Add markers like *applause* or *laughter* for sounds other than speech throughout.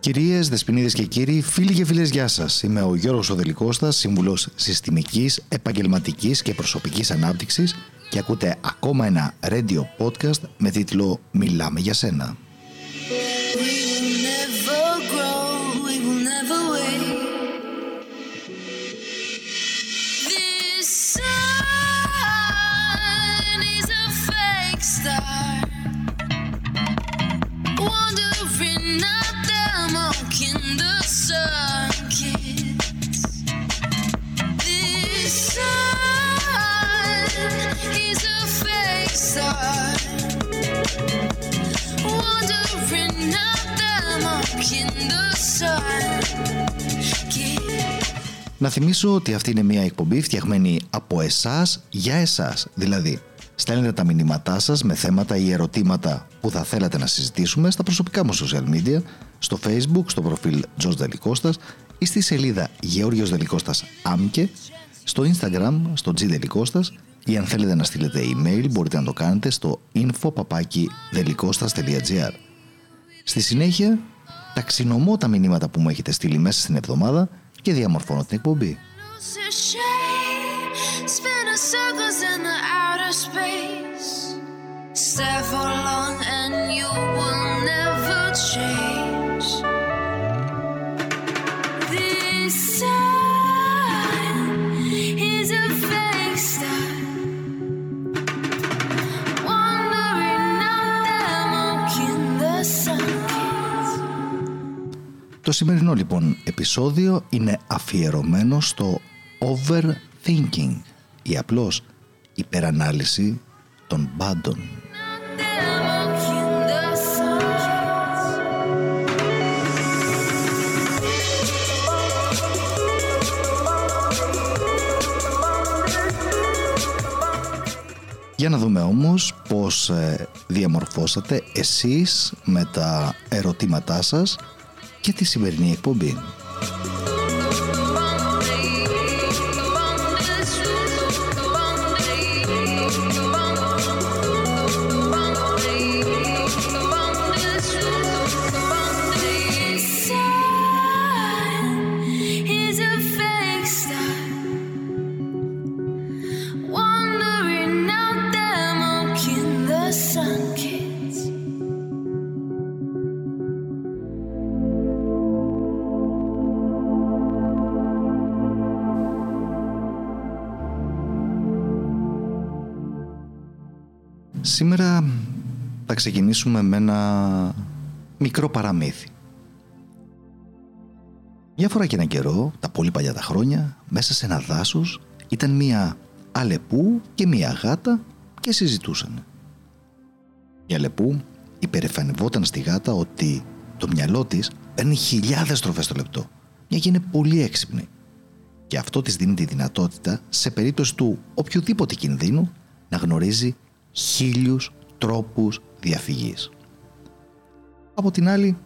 Κυρίες, δεσποινίδες και κύριοι, φίλοι και φίλες, γεια σας. Είμαι ο Γιώργος Οδελικώστας, σύμβουλος συστημικής, επαγγελματικής και προσωπικής ανάπτυξης και ακούτε ακόμα ένα radio podcast με τίτλο Μιλάμε για σένα. Να θυμίσω ότι αυτή είναι μια εκπομπή φτιαγμένη από εσάς για εσάς. Δηλαδή, στέλνετε τα μηνύματά σας με θέματα ή ερωτήματα που θα θέλατε να συζητήσουμε στα προσωπικά μου social media, στο facebook, στο προφίλ Τζος Δελικώστας ή στη σελίδα Γεώργιος Δελικώστας Άμκε, στο instagram, στο G Δελικώστας ή αν θέλετε να στείλετε email μπορείτε να το κάνετε στο info.delikostas.gr Στη συνέχεια, ταξινομώ τα μηνύματα που μου έχετε στείλει μέσα στην εβδομάδα και διαμορφώνω την εκπομπή. Το σημερινό λοιπόν επεισόδιο είναι αφιερωμένο στο overthinking ή απλώς υπερανάλυση των πάντων. Για να δούμε όμως πώς ε, διαμορφώσατε εσείς με τα ερωτήματά σας και τη σημερινή εκπομπή. Σήμερα θα ξεκινήσουμε με ένα μικρό παραμύθι. Μια φορά και έναν καιρό, τα πολύ παλιά τα χρόνια, μέσα σε ένα δάσος ήταν μία αλεπού και μία γάτα και συζητούσαν. Η αλεπού υπερεφανευόταν στη γάτα ότι το μυαλό της παίρνει χιλιάδες στροφές το λεπτό, μια και είναι πολύ έξυπνη. Και αυτό της δίνει τη δυνατότητα, σε περίπτωση του οποιοδήποτε κινδύνου, να γνωρίζει χίλιους τρόπους διαφυγής. Από την άλλη,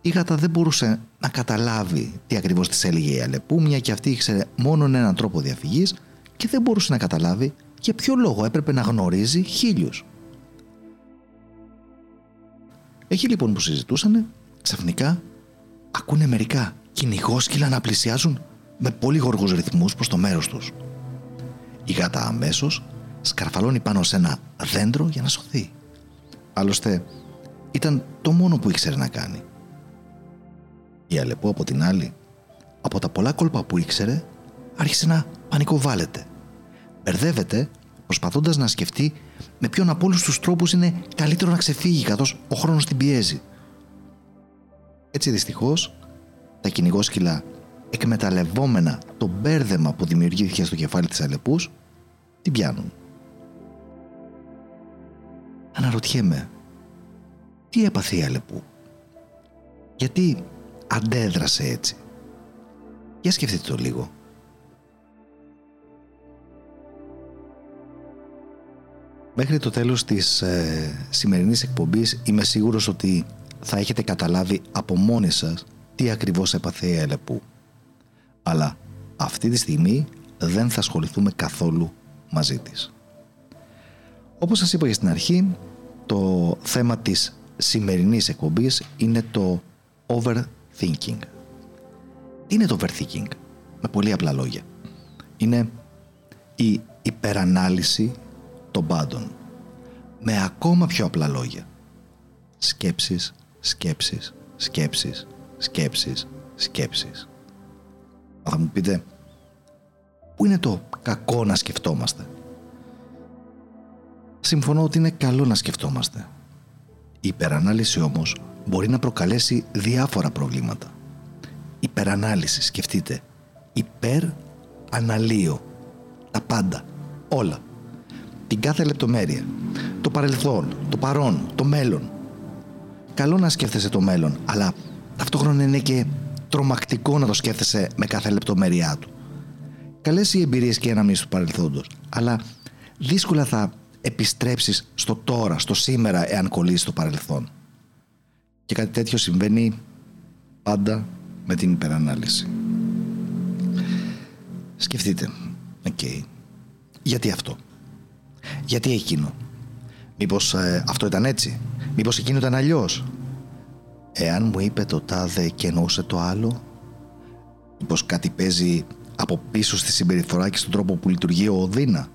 η γάτα δεν μπορούσε να καταλάβει τι ακριβώς της έλεγε η Αλεπού, μια και αυτή ήξερε μόνο έναν τρόπο διαφυγής και δεν μπορούσε να καταλάβει για ποιο λόγο έπρεπε να γνωρίζει χίλιους. Εκεί λοιπόν που συζητούσανε, ξαφνικά ακούνε μερικά κυνηγόσκυλα να πλησιάζουν με πολύ γοργούς ρυθμούς προς το μέρος τους. Η γάτα αμέσως σκαρφαλώνει πάνω σε ένα δέντρο για να σωθεί. Άλλωστε, ήταν το μόνο που ήξερε να κάνει. Η Αλεπού από την άλλη, από τα πολλά κόλπα που ήξερε, άρχισε να πανικοβάλλεται. Μπερδεύεται προσπαθώντας να σκεφτεί με ποιον από όλους τους τρόπους είναι καλύτερο να ξεφύγει καθώς ο χρόνος την πιέζει. Έτσι δυστυχώς, τα κυνηγόσκυλα εκμεταλλευόμενα το μπέρδεμα που δημιουργήθηκε στο κεφάλι της Αλεπούς, την πιάνουν. Αναρωτιέμαι, τι έπαθε η Αλεπού, γιατί αντέδρασε έτσι; Για σκεφτείτε το λίγο. Μέχρι το τέλος της ε, σημερινής εκπομπής είμαι σίγουρος ότι θα έχετε καταλάβει από μόνοι σας τι ακριβώς έπαθε η Αλεπού. Αλλά αυτή τη στιγμή δεν θα ασχοληθούμε καθόλου μαζί της. Όπως σας είπα και στην αρχή, το θέμα της σημερινής εκπομπής είναι το overthinking. Τι είναι το overthinking? Με πολύ απλά λόγια. Είναι η υπερανάλυση των πάντων. Με ακόμα πιο απλά λόγια. Σκέψεις, σκέψεις, σκέψεις, σκέψεις, σκέψεις. Θα μου πείτε, πού είναι το κακό να σκεφτόμαστε; Συμφωνώ ότι είναι καλό να σκεφτόμαστε. Η υπερανάλυση όμως μπορεί να προκαλέσει διάφορα προβλήματα. Υπερανάλυση, σκεφτείτε. Υπεραναλύω. Τα πάντα. Όλα. Την κάθε λεπτομέρεια. Το παρελθόν, το παρόν, το μέλλον. Καλό να σκέφτεσαι το μέλλον, αλλά ταυτόχρονα είναι και τρομακτικό να το σκέφτεσαι με κάθε λεπτομέρειά του. Καλές οι εμπειρίες και οι αναμνήσεις του παρελθόντος, αλλά δύσκολα θα επιστρέψεις στο τώρα, στο σήμερα, εάν κολλήσεις το παρελθόν. Και κάτι τέτοιο συμβαίνει πάντα με την υπερανάλυση. Σκεφτείτε, οκ, γιατί αυτό, γιατί εκείνο, μήπως ε, αυτό ήταν έτσι, μήπως εκείνο ήταν αλλιώς, Εάν μου είπε το τάδε και εννοούσε το άλλο, πως κάτι παίζει από πίσω στη συμπεριφορά και στον τρόπο που λειτουργεί ο δείνα;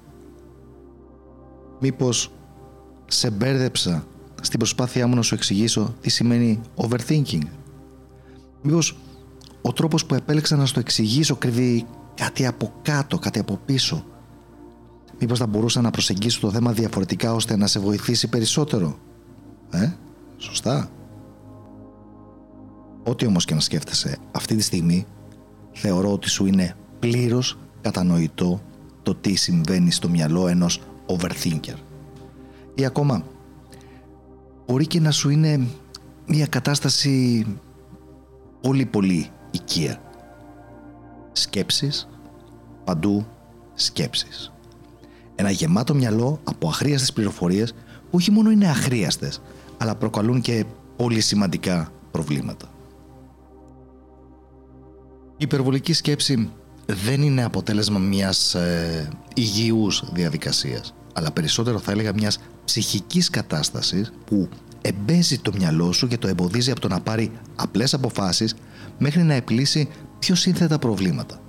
Μήπως σε μπέρδεψα στην προσπάθειά μου να σου εξηγήσω τι σημαίνει overthinking; Μήπως ο τρόπος που επέλεξα να σου το εξηγήσω κρύβει κάτι από κάτω, κάτι από πίσω; Μήπως θα μπορούσα να προσεγγίσω το θέμα διαφορετικά ώστε να σε βοηθήσει περισσότερο; Ε, σωστά. Ό,τι όμως και να σκέφτεσαι αυτή τη στιγμή, θεωρώ ότι σου είναι πλήρως κατανοητό το τι συμβαίνει στο μυαλό ενός overthinker. Ή ακόμα, μπορεί και να σου είναι μια κατάσταση πολύ πολύ οικία. Σκέψεις, παντού σκέψεις. Ένα γεμάτο μυαλό από αχρίαστες πληροφορίες που όχι μόνο είναι αχρίαστες, αλλά προκαλούν και πολύ σημαντικά προβλήματα. Η υπερβολική σκέψη δεν είναι αποτέλεσμα μιας ε, υγιούς διαδικασίας, αλλά περισσότερο θα έλεγα μιας ψυχικής κατάστασης που εμπέζει το μυαλό σου και το εμποδίζει από το να πάρει απλές αποφάσεις μέχρι να επιλύσει πιο σύνθετα προβλήματα.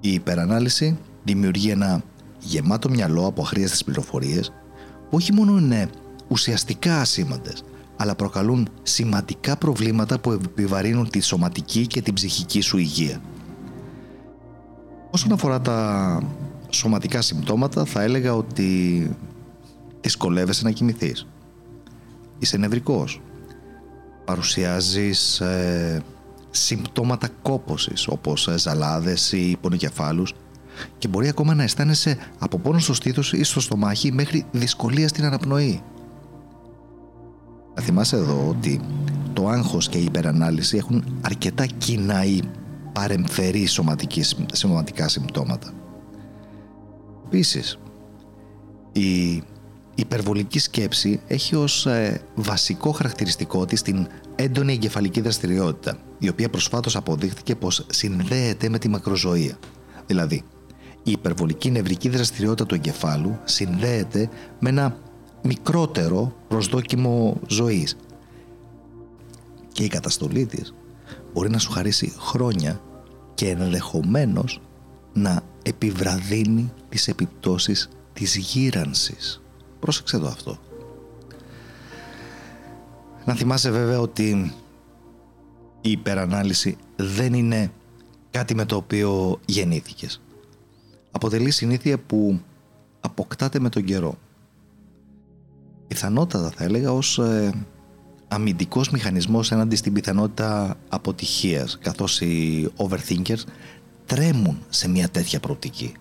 Η υπερανάλυση δημιουργεί ένα γεμάτο μυαλό από αχρίαστες πληροφορίες που όχι μόνο είναι ουσιαστικά ασήμαντες, αλλά προκαλούν σημαντικά προβλήματα που επιβαρύνουν τη σωματική και την ψυχική σου υγεία. Όσον αφορά τα σωματικά συμπτώματα θα έλεγα ότι δυσκολεύεσαι να κοιμηθείς. Είσαι νευρικός. Παρουσιάζεις ε, συμπτώματα κόπωσης όπως ε, ζαλάδες ή πονοκεφάλους και μπορεί ακόμα να αισθάνεσαι από πόνος στο στήθος ή στο στομάχι μέχρι δυσκολία στην αναπνοή. Θα θυμάσαι εδώ ότι το άγχος και η υπερανάλυση έχουν αρκετά κοινά ή παρεμφερή σωματικά συμπτώματα. Επίσης, η υπερβολική σκέψη έχει ως ε, βασικό χαρακτηριστικό της την έντονη εγκεφαλική δραστηριότητα, η οποία προσφάτως αποδείχθηκε πως συνδέεται με τη μακροζωία. Δηλαδή, η υπερβολική νευρική δραστηριότητα του εγκεφάλου συνδέεται με ένα μικρότερο προσδόκιμο ζωής. Και η καταστολή της μπορεί να σου χαρίσει χρόνια και ενδεχομένως να επιβραδύνει τις επιπτώσεις της γύρανσης. Πρόσεξε εδώ αυτό. Να θυμάσαι βέβαια ότι η υπερανάλυση δεν είναι κάτι με το οποίο γεννήθηκες. Αποτελεί συνήθεια που αποκτάται με τον καιρό πιθανότατα θα έλεγα ως ε, αμυντικός μηχανισμός έναντι στην πιθανότητα αποτυχίας καθώς οι overthinkers τρέμουν σε μια τέτοια προοπτική.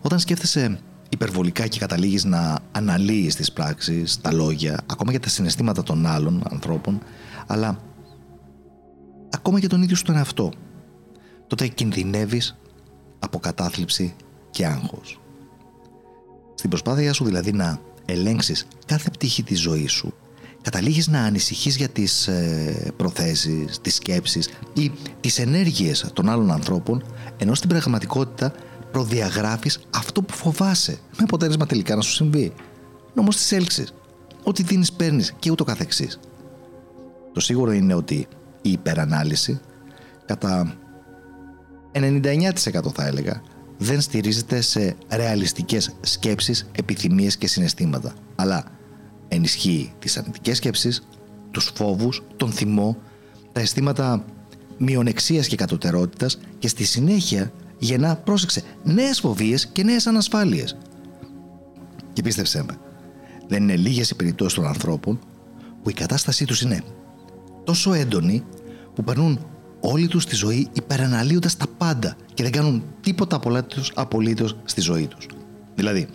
Όταν σκέφτεσαι υπερβολικά και καταλήγεις να αναλύεις τις πράξεις, τα λόγια, ακόμα και τα συναισθήματα των άλλων ανθρώπων, αλλά ακόμα και τον ίδιο στον εαυτό, τότε κινδυνεύεις από κατάθλιψη και άγχος. Στην προσπάθειά σου δηλαδή να ελέγξεις κάθε πτυχή της ζωής σου, καταλήγεις να ανησυχείς για τις ε, προθέσεις, τις σκέψεις ή τις ενέργειες των άλλων ανθρώπων, ενώ στην πραγματικότητα προδιαγράφεις αυτό που φοβάσαι, με αποτέλεσμα τελικά να σου συμβεί. Νόμος της έλξης, ό,τι δίνεις παίρνεις και ούτω καθεξής. Το σίγουρο είναι ότι η υπερανάλυση κατά 99% θα έλεγα δεν στηρίζεται σε ρεαλιστικές σκέψεις, επιθυμίες και συναισθήματα αλλά ενισχύει τις αρνητικές σκέψεις, τους φόβους, τον θυμό, τα αισθήματα μειονεξίας και κατωτερότητας και στη συνέχεια γεννά, πρόσεξε, νέες φοβίες και νέες ανασφάλειες. Και πίστεψέ με, δεν είναι λίγες οι περιπτώσεις των ανθρώπων που η κατάστασή τους είναι τόσο έντονη που περνούν όλη τους τη ζωή υπεραναλύοντας τα πάντα και δεν κάνουν τίποτα απολύτως, απολύτως στη ζωή τους. Δηλαδή,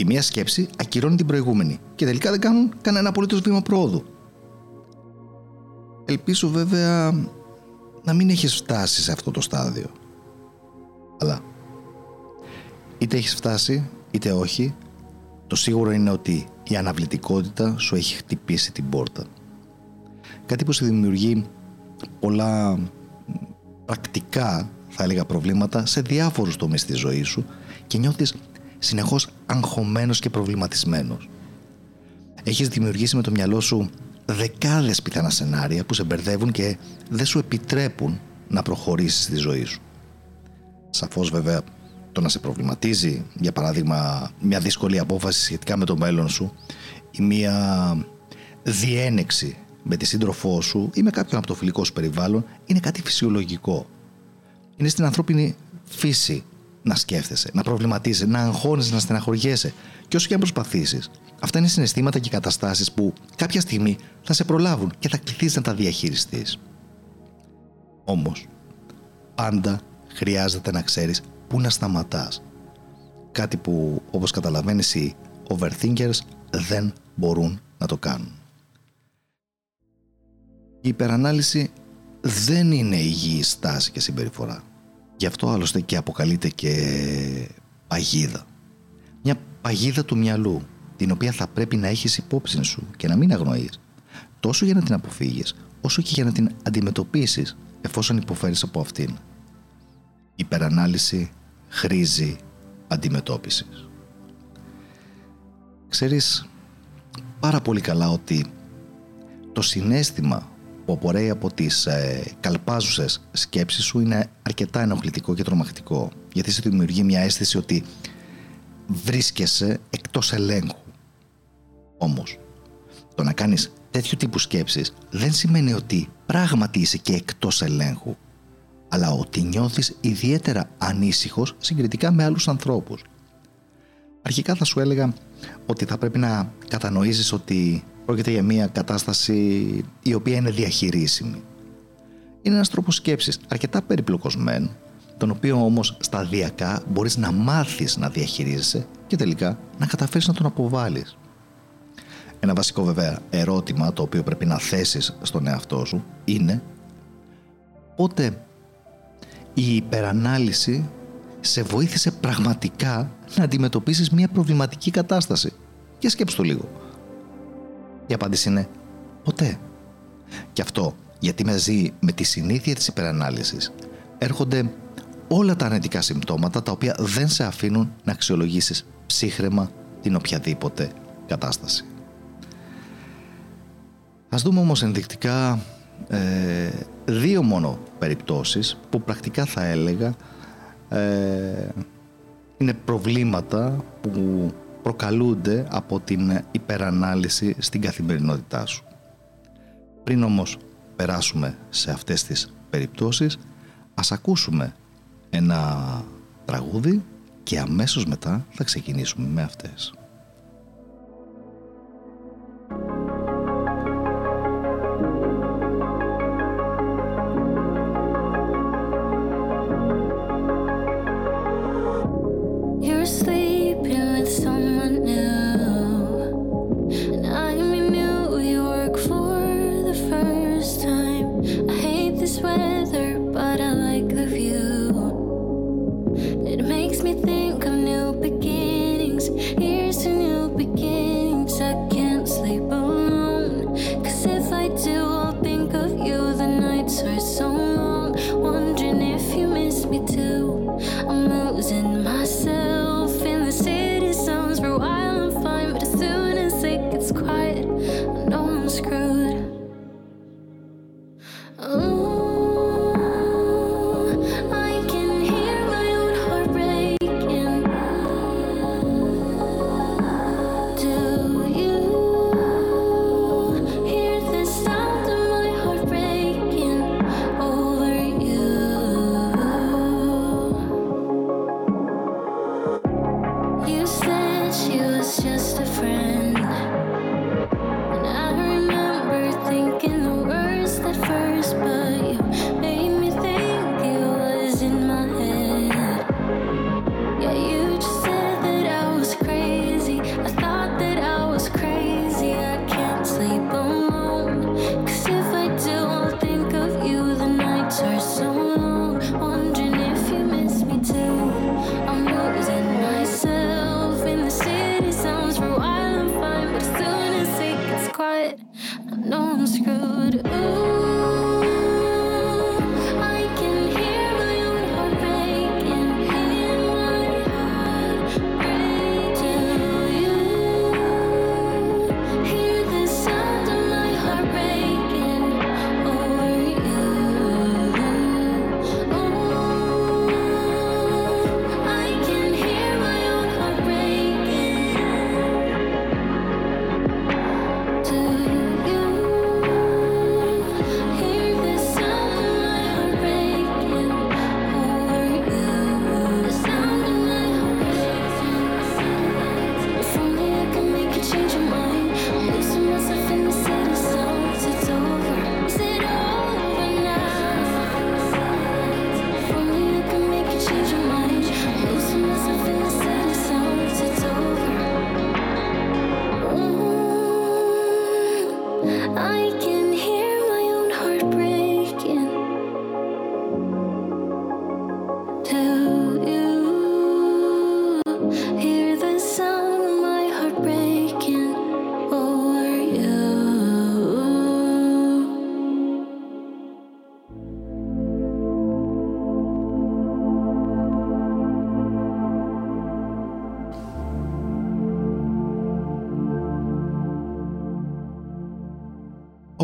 η μία σκέψη ακυρώνει την προηγούμενη και τελικά δεν κάνουν κανένα απολύτως βήμα πρόοδου. Ελπίζω βέβαια να μην έχεις φτάσει σε αυτό το στάδιο. Αλλά είτε έχεις φτάσει είτε όχι, το σίγουρο είναι ότι η αναβλητικότητα σου έχει χτυπήσει την πόρτα. Κάτι που σου δημιουργεί πολλά πρακτικά θα έλεγα προβλήματα σε διάφορους τομείς της ζωής σου και νιώθεις συνεχώς αγχωμένος και προβληματισμένος. Έχεις δημιουργήσει με το μυαλό σου δεκάδες πιθανά σενάρια που σε μπερδεύουν και δεν σου επιτρέπουν να προχωρήσεις στη ζωή σου. Σαφώς βέβαια το να σε προβληματίζει, για παράδειγμα μια δύσκολη απόφαση σχετικά με το μέλλον σου ή μια διένεξη με τη σύντροφό σου ή με κάποιον από το φιλικό σου περιβάλλον είναι κάτι φυσιολογικό. Είναι στην ανθρώπινη φύση να σκέφτεσαι, να προβληματίζει, να αγχώνεσαι, να στεναχωριέσαι. Και όσο και αν προσπαθήσεις, αυτά είναι συναισθήματα και καταστάσεις που κάποια στιγμή θα σε προλάβουν και θα κληθείς να τα διαχειριστείς. Όμως, πάντα χρειάζεται να ξέρεις πού να σταματάς. Κάτι που, όπως καταλαβαίνεις, οι overthinkers δεν μπορούν να το κάνουν. Η υπερανάλυση δεν είναι υγιή στάση και συμπεριφορά. Γι' αυτό άλλωστε και αποκαλείται και παγίδα. Μια παγίδα του μυαλού, την οποία θα πρέπει να έχεις υπόψη σου και να μην αγνοείς. Τόσο για να την αποφύγεις, όσο και για να την αντιμετωπίσεις εφόσον υποφέρεις από αυτήν. Η υπερανάλυση χρήζει αντιμετώπισης. Ξέρεις πάρα πολύ καλά ότι το συνέστημα που απορρέει από τις ε, καλπάζουσες σκέψεις σου είναι αρκετά ενοχλητικό και τρομακτικό γιατί σε δημιουργεί μια αίσθηση ότι βρίσκεσαι εκτός ελέγχου. Όμως, το να κάνεις τέτοιου τύπου σκέψεις δεν σημαίνει ότι πράγματι είσαι και εκτός ελέγχου αλλά ότι νιώθεις ιδιαίτερα ανήσυχος συγκριτικά με άλλους ανθρώπους. Αρχικά θα σου έλεγα ότι θα πρέπει να κατανοήσεις ότι Πρόκειται για μια κατάσταση η οποία είναι διαχειρίσιμη. Είναι ένας τρόπος σκέψης αρκετά περιπλοκοσμένο, τον οποίο όμως σταδιακά μπορείς να μάθεις να διαχειρίζεσαι και τελικά να καταφέρεις να τον αποβάλεις. Ένα βασικό βέβαια ερώτημα το οποίο πρέπει να θέσεις στον εαυτό σου είναι πότε η υπερανάλυση σε βοήθησε πραγματικά να αντιμετωπίσεις μια προβληματική κατάσταση. Και σκέψου το λίγο. Η απάντηση είναι ποτέ. Και αυτό γιατί μαζί με τη συνήθεια της υπερανάλυσης έρχονται όλα τα αρνητικά συμπτώματα τα οποία δεν σε αφήνουν να αξιολογήσεις ψύχρεμα την οποιαδήποτε κατάσταση. Ας δούμε όμως ενδεικτικά ε, δύο μόνο περιπτώσεις που πρακτικά θα έλεγα ε, είναι προβλήματα που προκαλούνται από την υπερανάλυση στην καθημερινότητά σου. Πριν όμως περάσουμε σε αυτές τις περιπτώσεις, ας ακούσουμε ένα τραγούδι και αμέσως μετά θα ξεκινήσουμε με αυτές. she was just a friend.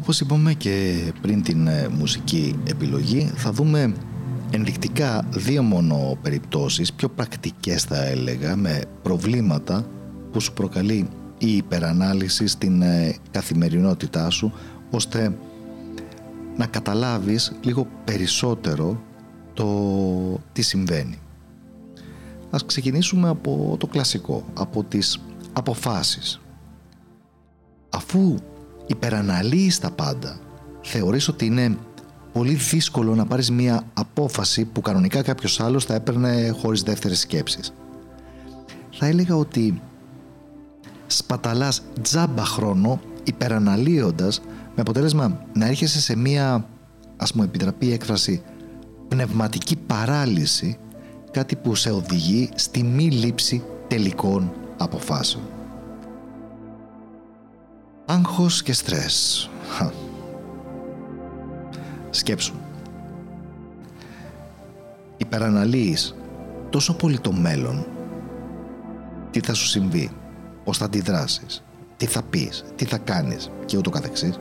Όπως είπαμε και πριν την ε, μουσική επιλογή θα δούμε ενδεικτικά δύο μόνο περιπτώσεις, πιο πρακτικές θα έλεγα, με προβλήματα που σου προκαλεί η υπερανάλυση στην ε, καθημερινότητά σου ώστε να καταλάβεις λίγο περισσότερο το τι συμβαίνει. Ας ξεκινήσουμε από το κλασικό, από τις αποφάσεις. Αφού υπεραναλύεις τα πάντα, θεωρείς ότι είναι πολύ δύσκολο να πάρεις μια απόφαση που κανονικά κάποιος άλλος θα έπαιρνε χωρίς δεύτερες σκέψεις. Θα έλεγα ότι σπαταλάς τζάμπα χρόνο υπεραναλύοντας με αποτέλεσμα να έρχεσαι σε μια ας μου επιτραπεί έκφραση πνευματική παράλυση κάτι που σε οδηγεί στη μη λήψη τελικών αποφάσεων. Άγχος και στρες. Σκέψου. Υπεραναλύεις τόσο πολύ το μέλλον, τι θα σου συμβεί, πώς θα αντιδράσεις, τι θα πεις, τι θα κάνεις και ούτω καθεξής.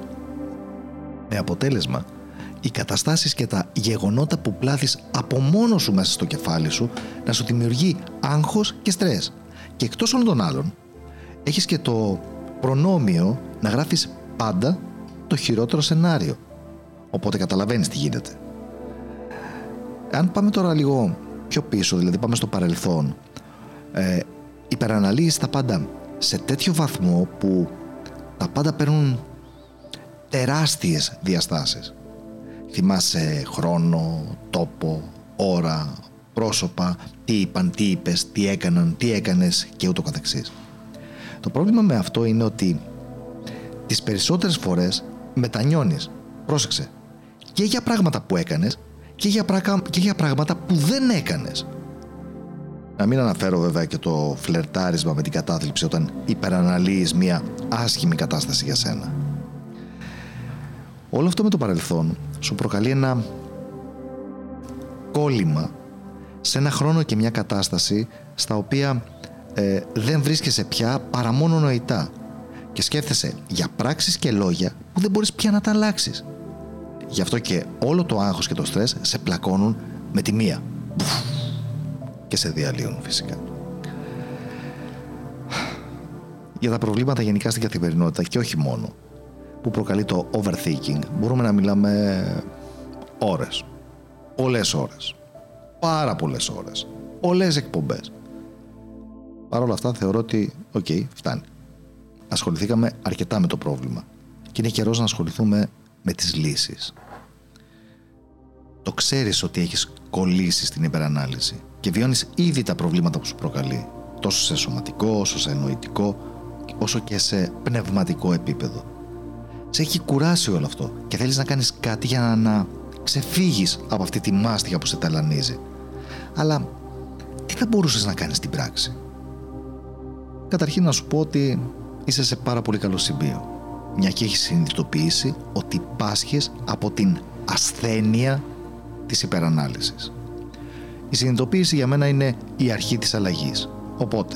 Με αποτέλεσμα, οι καταστάσεις και τα γεγονότα που πλάθεις από μόνος σου μέσα στο κεφάλι σου να σου δημιουργεί άγχος και στρες. Και εκτός όλων των άλλων, έχεις και το προνόμιο να γράφεις πάντα το χειρότερο σενάριο. Οπότε καταλαβαίνεις τι γίνεται. Αν πάμε τώρα λίγο πιο πίσω, δηλαδή πάμε στο παρελθόν, ε, υπεραναλύεις τα πάντα σε τέτοιο βαθμό που τα πάντα παίρνουν τεράστιες διαστάσεις. Θυμάσαι χρόνο, τόπο, ώρα, πρόσωπα, τι είπαν, τι είπες, τι έκαναν, τι έκανες και ούτω καθεξής. Το πρόβλημα με αυτό είναι ότι τις περισσότερες φορές μετανιώνεις. Πρόσεξε. Και για πράγματα που έκανες και για, και για πράγματα που δεν έκανες. Να μην αναφέρω βέβαια και το φλερτάρισμα με την κατάθλιψη όταν υπεραναλύεις μια άσχημη κατάσταση για σένα. Όλο αυτό με το παρελθόν σου προκαλεί ένα κόλλημα σε ένα χρόνο και μια κατάσταση στα οποία ε, δεν βρίσκεσαι πια παρά μόνο νοητά. Και σκέφτεσαι για πράξεις και λόγια που δεν μπορείς πια να τα αλλάξεις. Γι' αυτό και όλο το άγχος και το στρες σε πλακώνουν με τη μία. Και σε διαλύουν φυσικά. Για τα προβλήματα γενικά στην καθημερινότητα και όχι μόνο που προκαλεί το overthinking μπορούμε να μιλάμε ώρες, πολλές ώρες, πάρα πολλές ώρες, πολλές εκπομπές Παρ' όλα αυτά θεωρώ ότι, ok, okay, φτάνει. Ασχοληθήκαμε αρκετά με το πρόβλημα και είναι καιρός να ασχοληθούμε με τις λύσεις. Το ξέρεις ότι έχεις κολλήσει στην υπερανάλυση και βιώνεις ήδη τα προβλήματα που σου προκαλεί, τόσο σε σωματικό, όσο σε νοητικό, όσο και σε πνευματικό επίπεδο. Σε έχει κουράσει όλο αυτό και θέλεις να κάνεις κάτι για να ξεφύγεις από αυτή τη μάστιγα που σε ταλανίζει. Αλλά τι θα μπορούσες να κάνεις στην πράξη; Καταρχήν να σου πω ότι είσαι σε πάρα πολύ καλό σημείο. Μια και έχεις συνειδητοποιήσει ότι πάσχεις από την ασθένεια της υπερανάλυσης. Η συνειδητοποίηση για μένα είναι η αρχή της αλλαγής. Οπότε,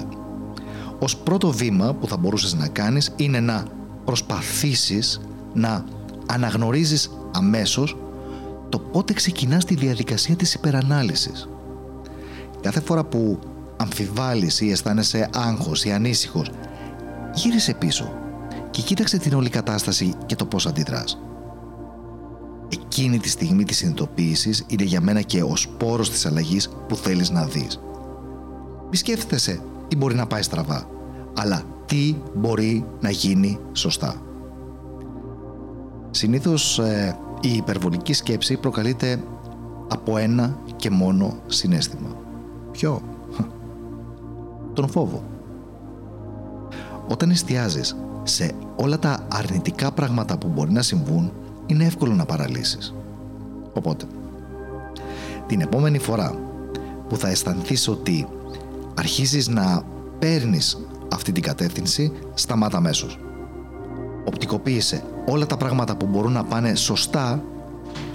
ως πρώτο βήμα που θα μπορούσες να κάνεις είναι να προσπαθήσεις να αναγνωρίζεις αμέσως το πότε ξεκινάς τη διαδικασία της υπερανάλυσης. Κάθε φορά που αμφιβάλλεις ή αισθάνεσαι άγχος ή ανήσυχος, γύρισε πίσω και κοίταξε την όλη κατάσταση και το πώς αντιδράς. Εκείνη τη στιγμή της συνειδητοποίησης είναι για μένα και ο σπόρος της αλλαγής που θέλεις να δεις. Μη σκέφτεσαι τι μπορεί να πάει στραβά, αλλά τι μπορεί να γίνει σωστά. Συνήθως ε, η υπερβολική σκέψη προκαλείται από ένα και μόνο συνέστημα. Ποιο; Τον φόβο. Όταν εστιάζεις σε όλα τα αρνητικά πράγματα που μπορεί να συμβούν, είναι εύκολο να παραλύσεις. Οπότε, την επόμενη φορά που θα αισθανθείς ότι αρχίζεις να παίρνεις αυτή την κατεύθυνση, σταμάτα αμέσως. Οπτικοποίησε όλα τα πράγματα που μπορούν να πάνε σωστά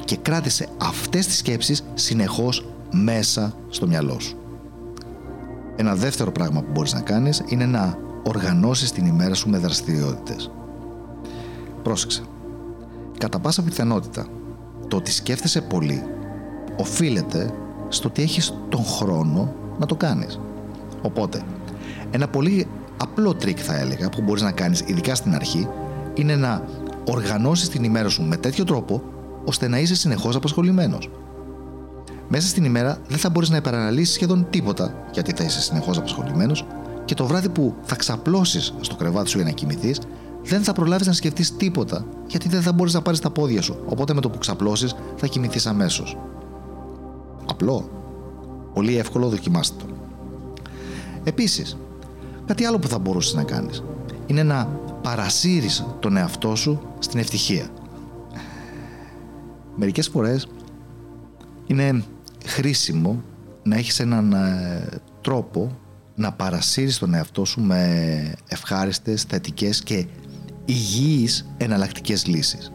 και κράτησε αυτές τις σκέψεις συνεχώς μέσα στο μυαλό σου. Ένα δεύτερο πράγμα που μπορείς να κάνεις είναι να οργανώσεις την ημέρα σου με δραστηριότητες. Πρόσεξε. Κατά πάσα πιθανότητα, το ότι σκέφτεσαι πολύ οφείλεται στο ότι έχεις τον χρόνο να το κάνεις. Οπότε, ένα πολύ απλό τρικ θα έλεγα που μπορείς να κάνεις ειδικά στην αρχή είναι να οργανώσεις την ημέρα σου με τέτοιο τρόπο ώστε να είσαι συνεχώς απασχολημένος. Μέσα στην ημέρα δεν θα μπορείς να επαναλύσεις σχεδόν τίποτα γιατί θα είσαι συνεχώς απασχολημένος και το βράδυ που θα ξαπλώσεις στο κρεβάτι σου για να κοιμηθείς, δεν θα προλάβεις να σκεφτείς τίποτα γιατί δεν θα μπορείς να πάρεις τα πόδια σου οπότε με το που ξαπλώσεις θα κοιμηθείς αμέσως. Απλό. Πολύ εύκολο δοκιμάστε το. Επίσης, κάτι άλλο που θα μπορούσες να κάνεις είναι να παρασύρεις τον εαυτό σου στην ευτυχία. Μερικές φορές είναι χρήσιμο να έχεις έναν ε, τρόπο να παρασύρεις τον εαυτό σου με ευχάριστες, θετικές και υγιείς εναλλακτικές λύσεις.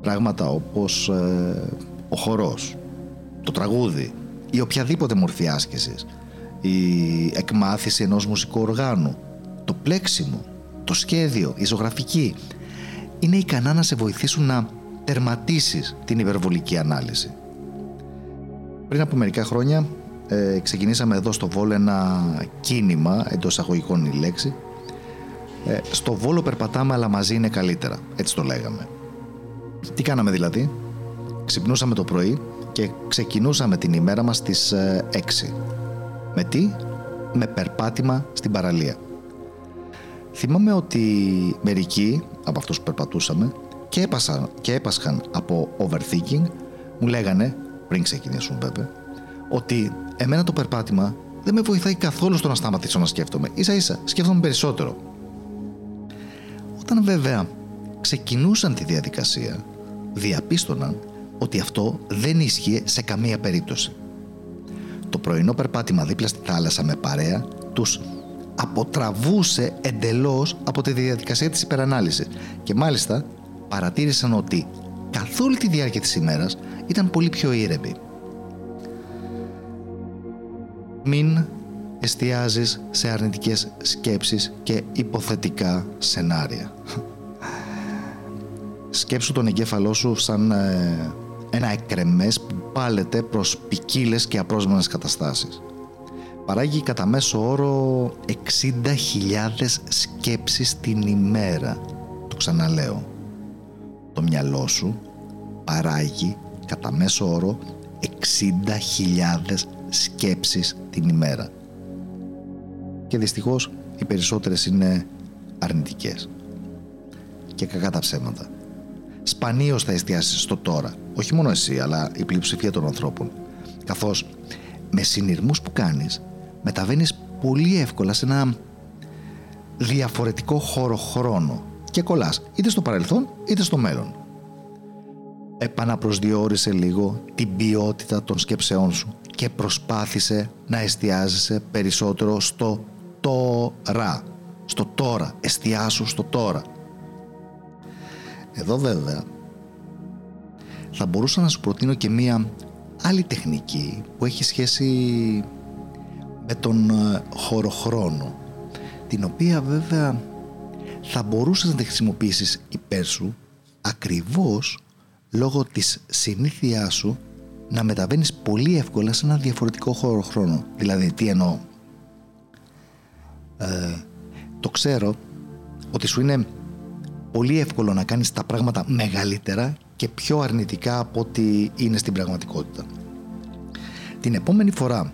Πράγματα όπως ε, ο χορός, το τραγούδι ή οποιαδήποτε μορφή άσκησης, η εκμάθηση ενός μουσικού οργάνου, το πλέξιμο, το σχέδιο, η ζωγραφική είναι ικανά να σε βοηθήσουν να τερματίσεις την υπερβολική ανάλυση. Πριν από μερικά χρόνια ε, ξεκινήσαμε εδώ στο Βόλο ένα κίνημα, εντός αγωγικών η λέξη. Ε, στο Βόλο περπατάμε αλλά μαζί είναι καλύτερα, έτσι το λέγαμε. Τι κάναμε δηλαδή, ξυπνούσαμε το πρωί και ξεκινούσαμε την ημέρα μας στις 6. Ε, Με τι, με περπάτημα στην παραλία. Θυμάμαι ότι μερικοί από αυτούς που περπατούσαμε και, έπασαν, και έπασχαν από overthinking μου λέγανε, πριν ξεκινήσουν βέβαια, ότι εμένα το περπάτημα δεν με βοηθάει καθόλου στο να σταματήσω να σκέφτομαι. Ίσα ίσα, σκέφτομαι περισσότερο. Όταν βέβαια ξεκινούσαν τη διαδικασία, διαπίστωναν ότι αυτό δεν ίσχυε σε καμία περίπτωση. Το πρωινό περπάτημα δίπλα στη θάλασσα με παρέα τους αποτραβούσε εντελώς από τη διαδικασία της υπερανάλυσης και μάλιστα παρατήρησαν ότι καθ' όλη τη διάρκεια της ημέρας ήταν πολύ πιο ήρεμοι. Μην εστιάζεις σε αρνητικές σκέψεις και υποθετικά σενάρια. Σκέψου τον εγκέφαλό σου σαν ε, ένα εκρεμές που πάλεται προς ποικίλες και απρόσμενες καταστάσεις. Παράγει κατά μέσο όρο 60.000 σκέψεις την ημέρα. Το ξαναλέω. Το μυαλό σου παράγει κατά μέσο όρο 60.000 σκέψεις την ημέρα. Και δυστυχώς οι περισσότερες είναι αρνητικές. Και κακά τα ψέματα. Σπανίως θα εστιάσεις στο τώρα. Όχι μόνο εσύ, αλλά η πλειοψηφία των ανθρώπων. Καθώς με συνειρμούς που κάνεις, μεταβαίνεις πολύ εύκολα σε ένα διαφορετικό χώρο χρόνο και κολλάς είτε στο παρελθόν είτε στο μέλλον. Επαναπροσδιορίσε λίγο την ποιότητα των σκέψεών σου και προσπάθησε να εστιάζεσαι περισσότερο στο τώρα. Στο τώρα. Εστιάσου στο τώρα. Εδώ βέβαια θα μπορούσα να σου προτείνω και μία άλλη τεχνική που έχει σχέση με τον ε, χωροχρόνο την οποία βέβαια θα μπορούσες να τη χρησιμοποιήσεις υπέρ σου ακριβώς λόγω της συνήθειάς σου να μεταβαίνεις πολύ εύκολα σε ένα διαφορετικό χώρο χρόνο. Δηλαδή, τι εννοώ; Ε, το ξέρω ότι σου είναι πολύ εύκολο να κάνεις τα πράγματα μεγαλύτερα και πιο αρνητικά από ό,τι είναι στην πραγματικότητα. Την επόμενη φορά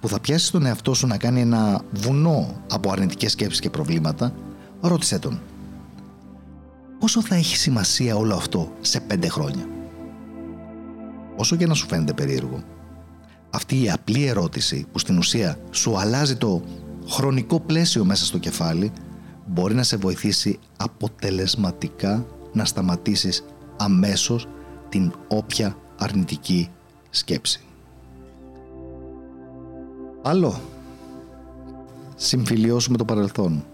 που θα πιάσεις τον εαυτό σου να κάνει ένα βουνό από αρνητικές σκέψεις και προβλήματα, ρώτησέ τον. Πόσο θα έχει σημασία όλο αυτό σε πέντε χρόνια; Όσο και να σου φαίνεται περίεργο, αυτή η απλή ερώτηση που στην ουσία σου αλλάζει το χρονικό πλαίσιο μέσα στο κεφάλι μπορεί να σε βοηθήσει αποτελεσματικά να σταματήσεις αμέσως την όποια αρνητική σκέψη. Άλλο. Συμφιλιώσουμε το παρελθόν.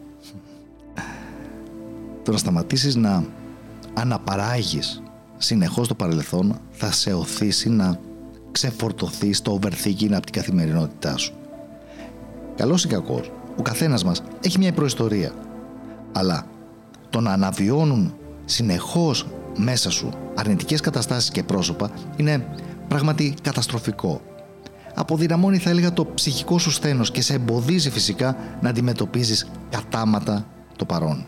Το να σταματήσεις να αναπαράγεις συνεχώς το παρελθόν θα σε οθήσει να ξεφορτωθείς το overthinking από την καθημερινότητά σου. Καλός ή κακός, ο καθένας μας έχει μια προϊστορία. Αλλά το να αναβιώνουν συνεχώς μέσα σου αρνητικές καταστάσεις και πρόσωπα είναι πράγματι καταστροφικό αποδυναμώνει θα έλεγα το ψυχικό σου σθένος και σε εμποδίζει φυσικά να αντιμετωπίζεις κατάματα το παρόν.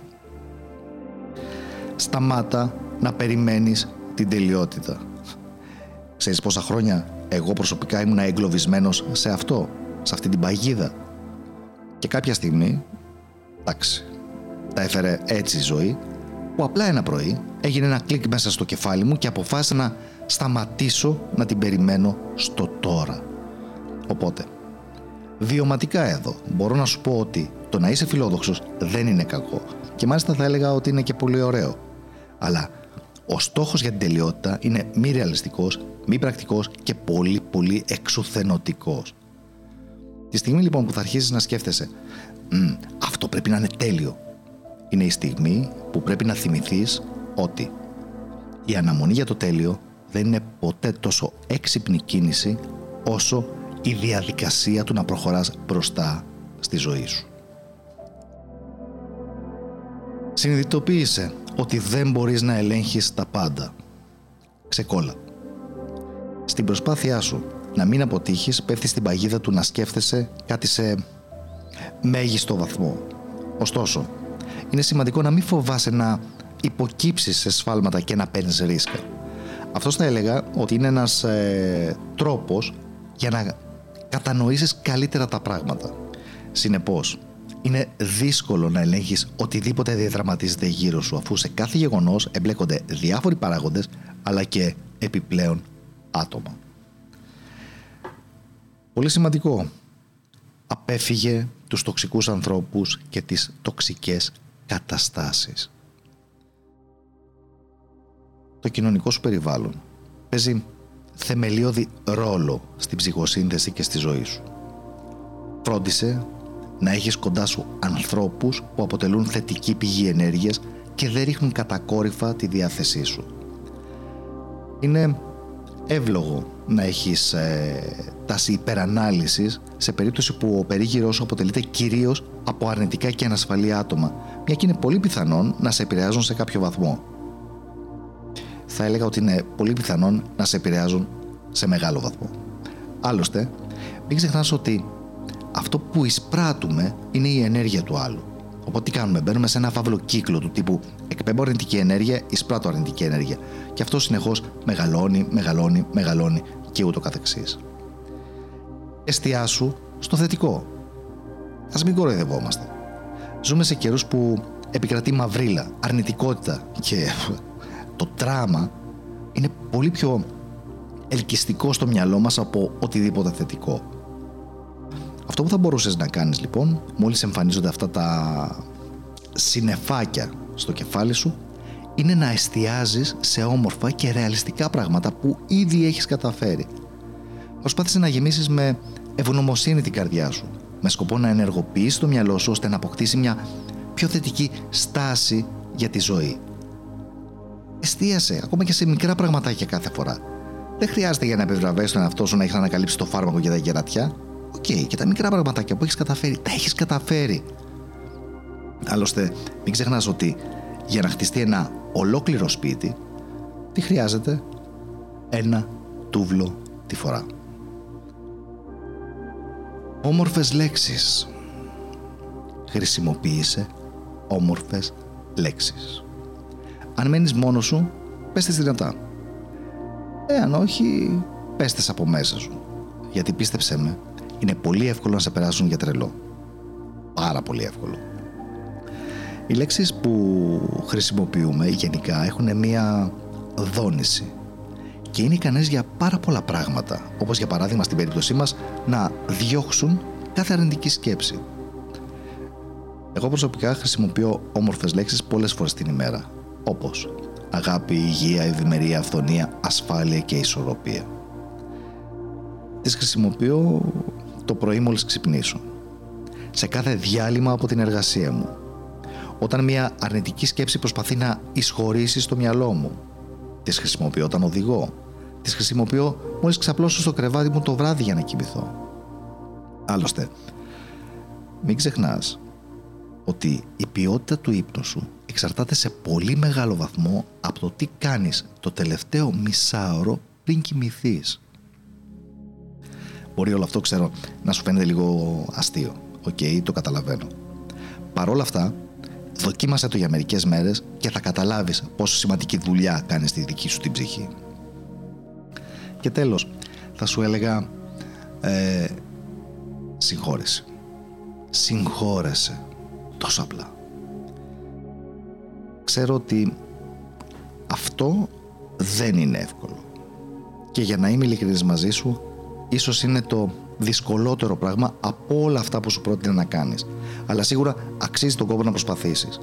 Σταμάτα να περιμένεις την τελειότητα. Ξέρεις πόσα χρόνια εγώ προσωπικά ήμουν εγκλωβισμένος σε αυτό, σε αυτή την παγίδα. Και κάποια στιγμή, εντάξει, τα έφερε έτσι η ζωή, που απλά ένα πρωί έγινε ένα κλικ μέσα στο κεφάλι μου και αποφάσισα να σταματήσω να την περιμένω στο τώρα. Οπότε, βιωματικά εδώ μπορώ να σου πω ότι το να είσαι φιλόδοξος δεν είναι κακό και μάλιστα θα έλεγα ότι είναι και πολύ ωραίο. Αλλά ο στόχος για την τελειότητα είναι μη ρεαλιστικός, μη πρακτικός και πολύ πολύ εξουθενωτικός. Τη στιγμή λοιπόν που θα αρχίσεις να σκέφτεσαι αυτό πρέπει να είναι τέλειο είναι η στιγμή που πρέπει να θυμηθείς ότι η αναμονή για το τέλειο δεν είναι ποτέ τόσο έξυπνη κίνηση όσο η διαδικασία του να προχωράς μπροστά στη ζωή σου. Συνειδητοποίησε ότι δεν μπορείς να ελέγχεις τα πάντα. Ξεκόλα. Στην προσπάθειά σου να μην αποτύχεις πέφτεις στην παγίδα του να σκέφτεσαι κάτι σε μέγιστο βαθμό. Ωστόσο, είναι σημαντικό να μην φοβάσαι να υποκύψεις σε σφάλματα και να παίρνεις ρίσκα. Αυτός θα έλεγα ότι είναι ένας ε, τρόπος για να κατανοήσεις καλύτερα τα πράγματα. Συνεπώς, είναι δύσκολο να ελέγχεις οτιδήποτε διαδραματίζεται γύρω σου αφού σε κάθε γεγονός εμπλέκονται διάφοροι παράγοντες αλλά και επιπλέον άτομα. Πολύ σημαντικό. Απέφυγε τους τοξικούς ανθρώπους και τις τοξικές καταστάσεις. Το κοινωνικό σου περιβάλλον παίζει θεμελιώδη ρόλο στην ψυχοσύνθεση και στη ζωή σου. Φρόντισε να έχεις κοντά σου ανθρώπους που αποτελούν θετική πηγή ενέργειας και δεν ρίχνουν κατακόρυφα τη διάθεσή σου. Είναι εύλογο να έχεις ε, τάση υπερανάλυσης σε περίπτωση που ο περίγυρός σου αποτελείται κυρίως από αρνητικά και ανασφαλή άτομα, μια και είναι πολύ πιθανόν να σε επηρεάζουν σε κάποιο βαθμό θα έλεγα ότι είναι πολύ πιθανόν να σε επηρεάζουν σε μεγάλο βαθμό. Άλλωστε, μην ξεχνάς ότι αυτό που εισπράττουμε είναι η ενέργεια του άλλου. Οπότε τι κάνουμε, μπαίνουμε σε ένα φαύλο κύκλο του τύπου εκπέμπω αρνητική ενέργεια, εισπράττω αρνητική ενέργεια. Και αυτό συνεχώς μεγαλώνει, μεγαλώνει, μεγαλώνει και ούτω καθεξής. Εστιάσου στο θετικό. ας μην κοροϊδευόμαστε. Ζούμε σε καιρούς που επικρατεί μαυρίλα, αρνητικότητα και *laughs* το τράμα είναι πολύ πιο ελκυστικό στο μυαλό μας από οτιδήποτε θετικό. Αυτό που θα μπορούσες να κάνεις λοιπόν, μόλις εμφανίζονται αυτά τα συνεφάκια στο κεφάλι σου, είναι να εστιάζεις σε όμορφα και ρεαλιστικά πράγματα που ήδη έχεις καταφέρει. Προσπάθησε να γεμίσεις με ευγνωμοσύνη την καρδιά σου, με σκοπό να ενεργοποιήσει το μυαλό σου ώστε να αποκτήσει μια πιο θετική στάση για τη ζωή. Εστίασε ακόμα και σε μικρά πραγματάκια κάθε φορά. Δεν χρειάζεται για να επιβραβεύσει τον εαυτό σου να έχεις ανακαλύψει το φάρμακο για τα γερατιά. Ok, okay, και τα μικρά πραγματάκια που έχεις καταφέρει, τα έχεις καταφέρει. Άλλωστε, μην ξεχνάς ότι για να χτιστεί ένα ολόκληρο σπίτι, τι χρειάζεται, ένα τούβλο τη φορά. Όμορφες λέξεις. Χρησιμοποίησε όμορφες λέξεις. Αν μένεις μόνος σου, πες τις δυνατά. Εάν όχι, πες τις από μέσα σου. Γιατί πίστεψέ με, είναι πολύ εύκολο να σε περάσουν για τρελό. Πάρα πολύ εύκολο. Οι λέξεις που χρησιμοποιούμε γενικά έχουν μία δόνηση και είναι ικανές για πάρα πολλά πράγματα, όπως για παράδειγμα στην περίπτωσή μας να διώξουν κάθε αρνητική σκέψη. Εγώ προσωπικά χρησιμοποιώ όμορφες λέξεις πολλές φορές την ημέρα, όπως αγάπη, υγεία, ευημερία, αυθονία, ασφάλεια και ισορροπία. Τις χρησιμοποιώ το πρωί μόλις ξυπνήσω. Σε κάθε διάλειμμα από την εργασία μου. Όταν μια αρνητική σκέψη προσπαθεί να εισχωρήσει στο μυαλό μου. Τις χρησιμοποιώ όταν οδηγώ. Τις χρησιμοποιώ μόλις ξαπλώσω στο κρεβάτι μου το βράδυ για να κοιμηθώ. Άλλωστε, μην ξεχνάς ότι η ποιότητα του ύπνου σου εξαρτάται σε πολύ μεγάλο βαθμό από το τι κάνεις το τελευταίο μισάωρο πριν κοιμηθείς. Μπορεί όλο αυτό, ξέρω, να σου φαίνεται λίγο αστείο. Οκ, το καταλαβαίνω. Παρ' όλα αυτά, δοκίμασε το για μερικές μέρες και θα καταλάβεις πόσο σημαντική δουλειά κάνεις στη δική σου την ψυχή. Και τέλος, θα σου έλεγα ε, συγχώρεση. Συγχώρεσε. Τόσο απλά. Ξέρω ότι αυτό δεν είναι εύκολο. Και για να είμαι ειλικρινής μαζί σου, ίσως είναι το δυσκολότερο πράγμα από όλα αυτά που σου πρότεινα να κάνεις. Αλλά σίγουρα αξίζει τον κόπο να προσπαθήσεις.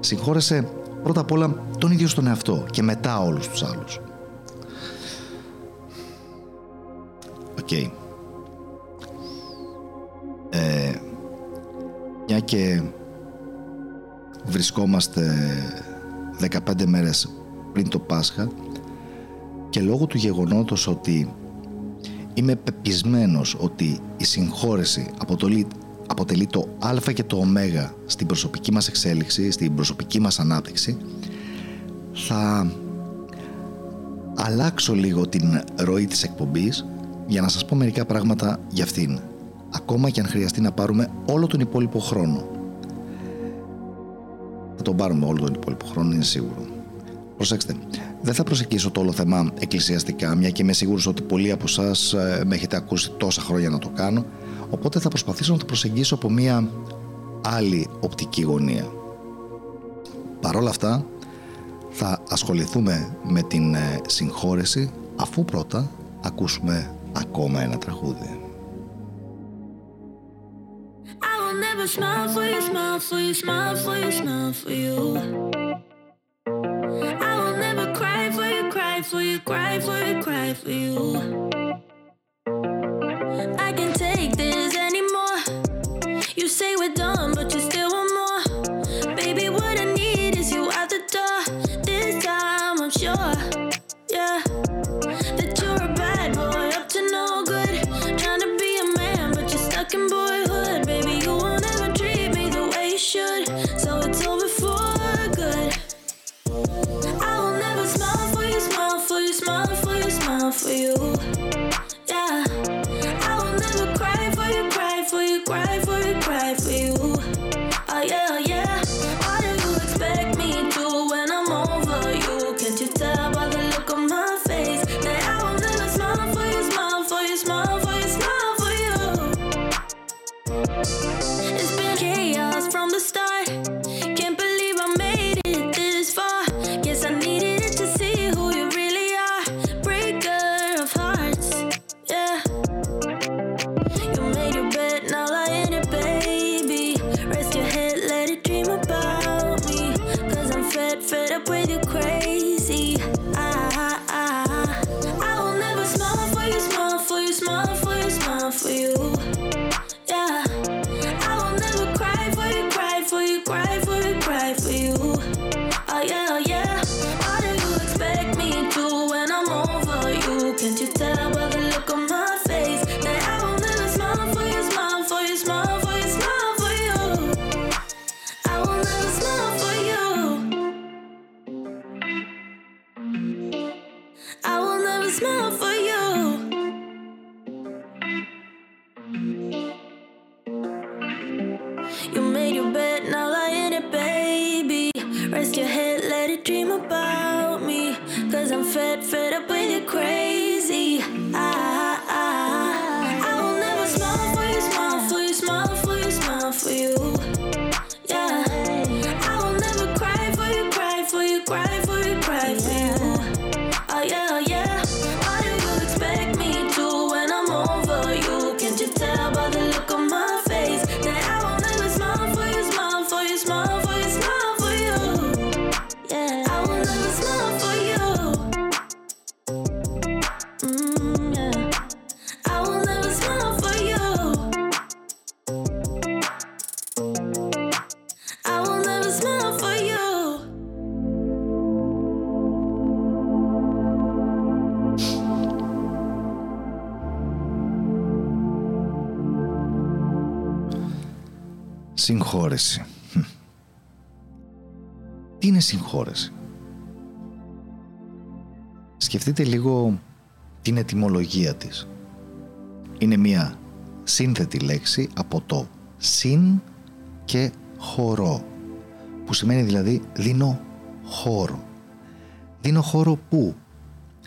Συγχώρεσε πρώτα απ' όλα τον ίδιο σου τον εαυτό και μετά όλους τους άλλους. Ok. Okay. Ε, μια και βρισκόμαστε 15 μέρες πριν το Πάσχα και λόγω του γεγονότος ότι είμαι πεπισμένος ότι η συγχώρεση αποτελεί, αποτελεί το α και το ω στην προσωπική μας εξέλιξη, στην προσωπική μας ανάπτυξη. Θα αλλάξω λίγο την ροή της εκπομπής για να σας πω μερικά πράγματα για αυτήν ακόμα και αν χρειαστεί να πάρουμε όλο τον υπόλοιπο χρόνο. Θα τον πάρουμε όλο τον υπόλοιπο χρόνο είναι σίγουρο Προσέξτε, δεν θα προσεγγίσω το όλο θέμα εκκλησιαστικά, μια και είμαι σίγουρος ότι πολλοί από εσάς ε, με έχετε ακούσει τόσα χρόνια να το κάνω. Οπότε θα προσπαθήσω να το προσεγγίσω από μια άλλη οπτική γωνία. Παρ' όλα αυτά, θα ασχοληθούμε με την ε, συγχώρεση αφού πρώτα ακούσουμε ακόμα ένα τραγούδι. for you, cry for you, cry for you. I can't take this anymore. You say we're done, fed, fed up with your crazy. Συγχώρεση. Χμ. Τι είναι συγχώρεση; Σκεφτείτε λίγο την ετυμολογία της. Είναι μια σύνθετη λέξη από το συν και χωρό που σημαίνει δηλαδή δίνω χώρο. Δίνω χώρο πού;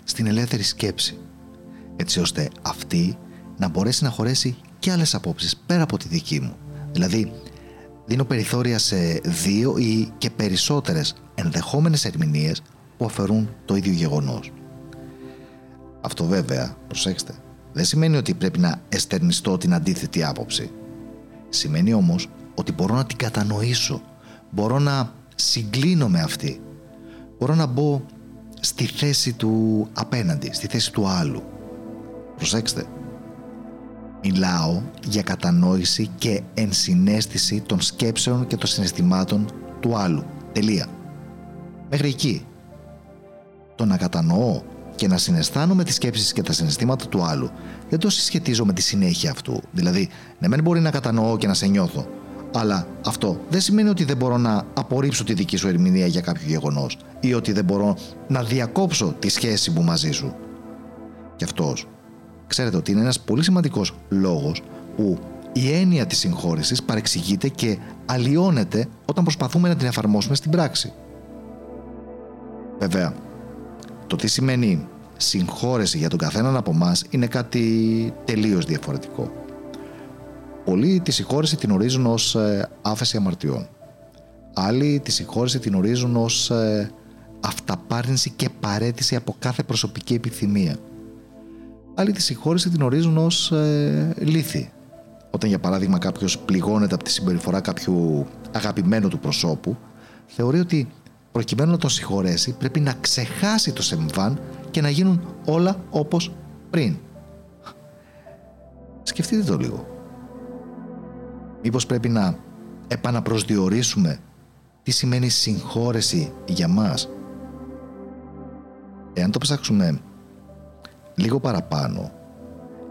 Στην ελεύθερη σκέψη έτσι ώστε αυτή να μπορέσει να χωρέσει και άλλες απόψεις πέρα από τη δική μου. Δηλαδή δίνω περιθώρια σε δύο ή και περισσότερες ενδεχόμενες ερμηνείες που αφαιρούν το ίδιο γεγονός. Αυτό βέβαια, προσέξτε, δεν σημαίνει ότι πρέπει να εστερνιστώ την αντίθετη άποψη. Σημαίνει όμως ότι μπορώ να την κατανοήσω, μπορώ να συγκλίνω με αυτή, μπορώ να μπω στη θέση του απέναντι, στη θέση του άλλου. Προσέξτε, μιλάω για κατανόηση και ενσυναίσθηση των σκέψεων και των συναισθημάτων του άλλου. Τελεία. Μέχρι εκεί. Το να κατανοώ και να συναισθάνομαι τις σκέψεις και τα συναισθήματα του άλλου δεν το συσχετίζω με τη συνέχεια αυτού. Δηλαδή, ναι, μεν μπορεί να κατανοώ και να σε νιώθω, αλλά αυτό δεν σημαίνει ότι δεν μπορώ να απορρίψω τη δική σου ερμηνεία για κάποιο γεγονός ή ότι δεν μπορώ να διακόψω τη σχέση μου μαζί σου. Και αυτός ξέρετε ότι είναι ένας πολύ σημαντικός λόγος που η έννοια της συγχώρεσης παρεξηγείται και αλλοιώνεται όταν προσπαθούμε να την εφαρμόσουμε στην πράξη. Βέβαια, το τι σημαίνει συγχώρεση για τον καθέναν από εμά είναι κάτι τελείως διαφορετικό. Πολλοί τη συγχώρεση την ορίζουν ως ε, άφεση αμαρτιών. Άλλοι τη συγχώρεση την ορίζουν ως ε, αυταπάρνηση και παρέτηση από κάθε προσωπική επιθυμία. Άλλοι τη συγχώρεση την ορίζουν ως ε, λύθη. Όταν για παράδειγμα κάποιος πληγώνεται από τη συμπεριφορά κάποιου αγαπημένου του προσώπου, θεωρεί ότι προκειμένου να τον συγχωρέσει πρέπει να ξεχάσει το σεμβάν και να γίνουν όλα όπως πριν. Σκεφτείτε το λίγο. Μήπως πρέπει να επαναπροσδιορίσουμε τι σημαίνει συγχώρεση για μας. Εάν το ψάξουμε λίγο παραπάνω,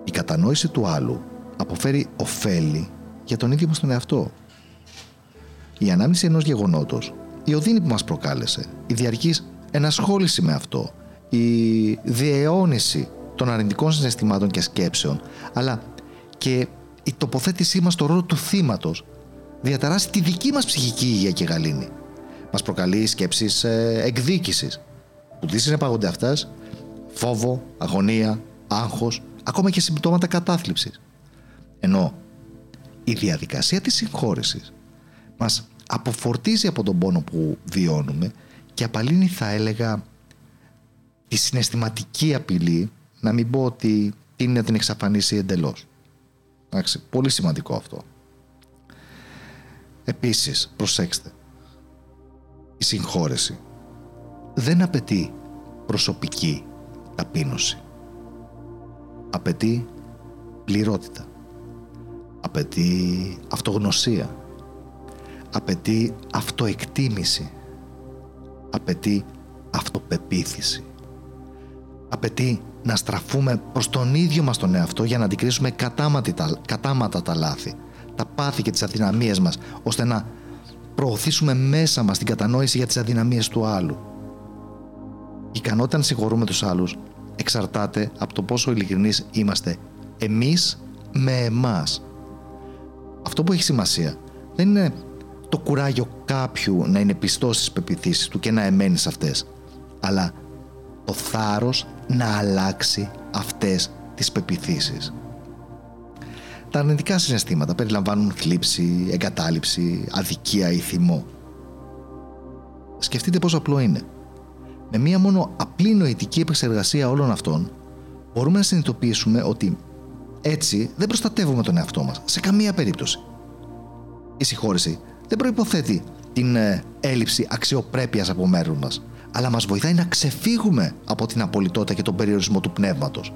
η κατανόηση του άλλου αποφέρει ωφέλη για τον ίδιο μας τον εαυτό. Η ανάμνηση ενός γεγονότος, η οδύνη που μας προκάλεσε, η διαρκής ενασχόληση με αυτό, η διαιώνιση των αρνητικών συναισθημάτων και σκέψεων, αλλά και η τοποθέτησή μας στο ρόλο του θύματος διαταράσσει τη δική μας ψυχική υγεία και γαλήνη. Μας προκαλεί σκέψεις ε, εκδίκησης, που τι συνεπαγόνται αυτές, φόβο, αγωνία, άγχος, ακόμα και συμπτώματα κατάθλιψης. Ενώ η διαδικασία της συγχώρεσης μας αποφορτίζει από τον πόνο που βιώνουμε και απαλύνει θα έλεγα τη συναισθηματική απειλή να μην πω ότι είναι να την εξαφανίσει εντελώς. Εντάξει, πολύ σημαντικό αυτό. Επίσης, προσέξτε, η συγχώρεση δεν απαιτεί προσωπική ταπείνωση. Απαιτεί πληρότητα. Απαιτεί αυτογνωσία. Απαιτεί αυτοεκτίμηση. Απαιτεί αυτοπεποίθηση. Απαιτεί να στραφούμε προς τον ίδιο μας τον εαυτό για να αντικρίσουμε κατάματα τα λάθη, τα πάθη και τις αδυναμίες μας, ώστε να προωθήσουμε μέσα μας την κατανόηση για τις αδυναμίες του άλλου. Η ικανότητα να συγχωρούμε τους άλλους εξαρτάται από το πόσο ειλικρινείς είμαστε εμείς με εμάς. Αυτό που έχει σημασία δεν είναι το κουράγιο κάποιου να είναι πιστός στις πεπιθήσεις του και να εμένει σε αυτές, αλλά το θάρρος να αλλάξει αυτές τις πεπιθήσεις. Τα αρνητικά συναισθήματα περιλαμβάνουν θλίψη, εγκατάλειψη, αδικία ή θυμό. Σκεφτείτε πόσο απλό είναι. Με μία μόνο απλή νοητική επεξεργασία όλων αυτών, μπορούμε να συνειδητοποιήσουμε ότι έτσι δεν προστατεύουμε τον εαυτό μας σε καμία περίπτωση. Η συγχώρεση δεν προϋποθέτει την ε, έλλειψη αξιοπρέπειας από μέρους μας, αλλά μας βοηθάει να ξεφύγουμε από την απολυτότητα και τον περιορισμό του πνεύματος.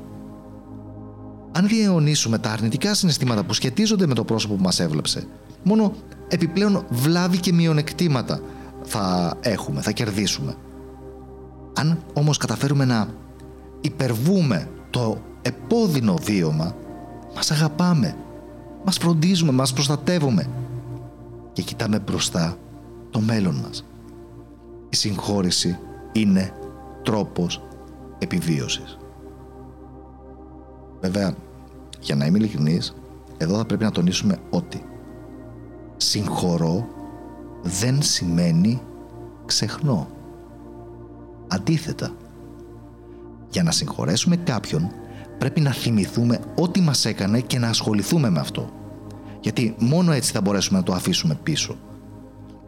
Αν διαιωνίσουμε τα αρνητικά συναισθήματα που σχετίζονται με το πρόσωπο που μας έβλεψε, μόνο επιπλέον βλάβη και μειονεκτήματα θα έχουμε, θα κερδίσουμε. Αν όμως καταφέρουμε να υπερβούμε το επώδυνο βίωμα, μας αγαπάμε, μας φροντίζουμε, μας προστατεύουμε και κοιτάμε μπροστά το μέλλον μας. Η συγχώρηση είναι τρόπος επιβίωσης. Βέβαια, για να είμαι ειλικρινής, εδώ θα πρέπει να τονίσουμε ότι συγχωρώ δεν σημαίνει ξεχνώ. Αντίθετα, για να συγχωρέσουμε κάποιον πρέπει να θυμηθούμε ό,τι μας έκανε και να ασχοληθούμε με αυτό. Γιατί μόνο έτσι θα μπορέσουμε να το αφήσουμε πίσω.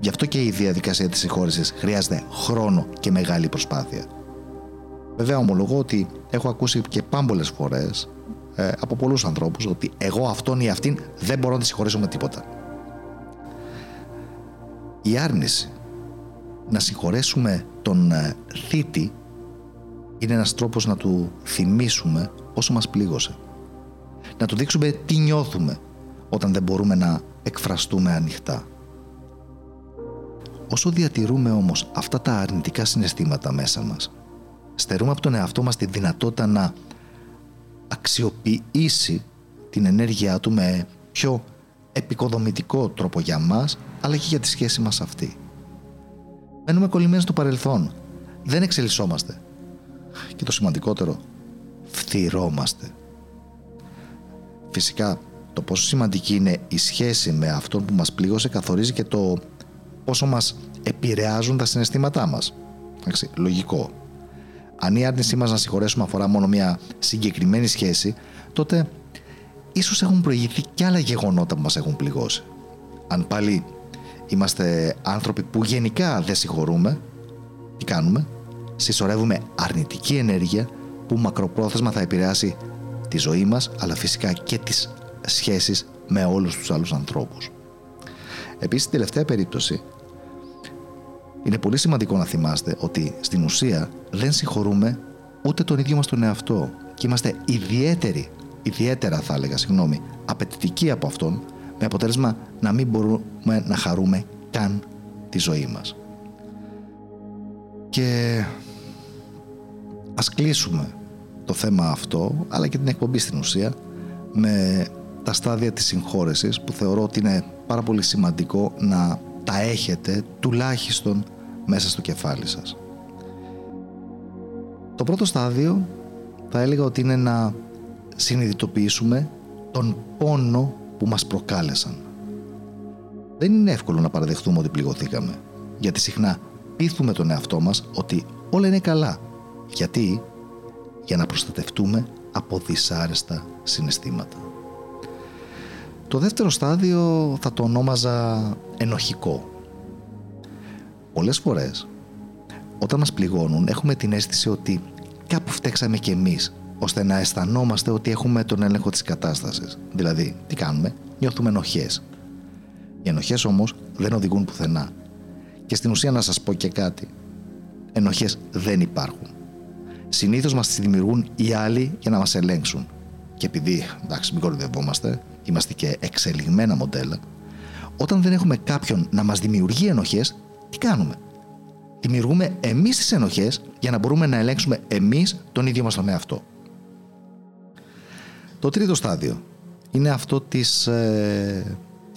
Γι' αυτό και η διαδικασία της συγχώρεσης χρειάζεται χρόνο και μεγάλη προσπάθεια. Βέβαια ομολογώ ότι έχω ακούσει και πάμπολες φορές ε, από πολλούς ανθρώπους ότι εγώ αυτόν ή αυτήν δεν μπορώ να τη συγχωρήσω με τίποτα. Η άρνηση να συγχωρέσουμε τον ε, θήτη είναι ένας τρόπος να του θυμίσουμε όσο μας πλήγωσε. Να του δείξουμε τι νιώθουμε όταν δεν μπορούμε να εκφραστούμε ανοιχτά. Όσο διατηρούμε όμως αυτά τα αρνητικά συναισθήματα μέσα μας, στερούμε από τον εαυτό μας τη δυνατότητα να αξιοποιήσει την ενέργειά του με πιο επικοδομητικό τρόπο για μας, αλλά και για τη σχέση μας αυτή. Μένουμε κολλημένοι στο παρελθόν. Δεν εξελισσόμαστε. Και το σημαντικότερο, φθυρώμαστε. Φυσικά, το πόσο σημαντική είναι η σχέση με αυτόν που μας πλήγωσε καθορίζει και το πόσο μας επηρεάζουν τα συναισθήματά μας. Εντάξει, λογικό. Αν η άρνησή μας να συγχωρέσουμε αφορά μόνο μια συγκεκριμένη σχέση, τότε ίσως έχουν προηγηθεί και άλλα γεγονότα που μας έχουν πληγώσει. Αν πάλι είμαστε άνθρωποι που γενικά δεν συγχωρούμε, τι κάνουμε, συσσωρεύουμε αρνητική ενέργεια που μακροπρόθεσμα θα επηρεάσει τη ζωή μας αλλά φυσικά και τις σχέσεις με όλους τους άλλους ανθρώπους. Επίσης, στην τελευταία περίπτωση. Είναι πολύ σημαντικό να θυμάστε ότι στην ουσία δεν συγχωρούμε ούτε τον ίδιο μας τον εαυτό. Και είμαστε ιδιαίτεροι, ιδιαίτερα θα έλεγα, συγγνώμη, απαιτητικοί από αυτόν με αποτέλεσμα να μην μπορούμε να χαρούμε καν τη ζωή μας. Και ας κλείσουμε το θέμα αυτό, αλλά και την εκπομπή στην ουσία, με τα στάδια της συγχώρεσης που θεωρώ ότι είναι πάρα πολύ σημαντικό να τα έχετε τουλάχιστον μέσα στο κεφάλι σας. Το πρώτο στάδιο θα έλεγα ότι είναι να συνειδητοποιήσουμε τον πόνο που μας προκάλεσαν. Δεν είναι εύκολο να παραδεχτούμε ότι πληγωθήκαμε, γιατί συχνά πείθουμε τον εαυτό μας ότι όλα είναι καλά. Γιατί; Για να προστατευτούμε από δυσάρεστα συναισθήματα. Το δεύτερο στάδιο θα το ονόμαζα ενοχικό. Πολλές φορές, όταν μας πληγώνουν, έχουμε την αίσθηση ότι κάπου φταίξαμε κι εμείς, ώστε να αισθανόμαστε ότι έχουμε τον έλεγχο της κατάστασης. Δηλαδή, τι κάνουμε, νιώθουμε ενοχές. Οι ενοχές όμως δεν οδηγούν πουθενά. Και στην ουσία να σας πω και κάτι. Ενοχές δεν υπάρχουν. Συνήθως μας τις δημιουργούν οι άλλοι για να μας ελέγξουν. Και επειδή, εντάξει, μην κορυδευόμαστε, είμαστε και εξελιγμένα μοντέλα, όταν δεν έχουμε κάποιον να μας δημιουργεί ενοχές, τι κάνουμε; Δημιουργούμε εμείς τις ενοχές για να μπορούμε να ελέγξουμε εμείς τον ίδιο μας τον εαυτό. Το τρίτο στάδιο είναι αυτό της ε,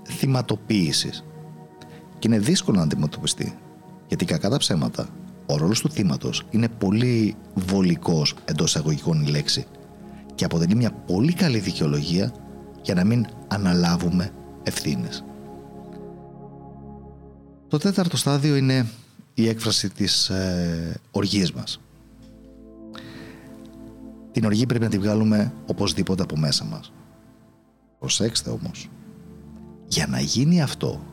θυματοποίησης. Και είναι δύσκολο να αντιμετωπιστεί, γιατί κακά τα ψέματα, ο ρόλος του θύματος είναι πολύ βολικός εντός εισαγωγικών η λέξη και αποτελεί μια πολύ καλή δικαιολογία για να μην αναλάβουμε ευθύνες. Το τέταρτο στάδιο είναι η έκφραση της ε, οργής μας. Την οργή πρέπει να τη βγάλουμε οπωσδήποτε από μέσα μας. Προσέξτε όμως, για να γίνει αυτό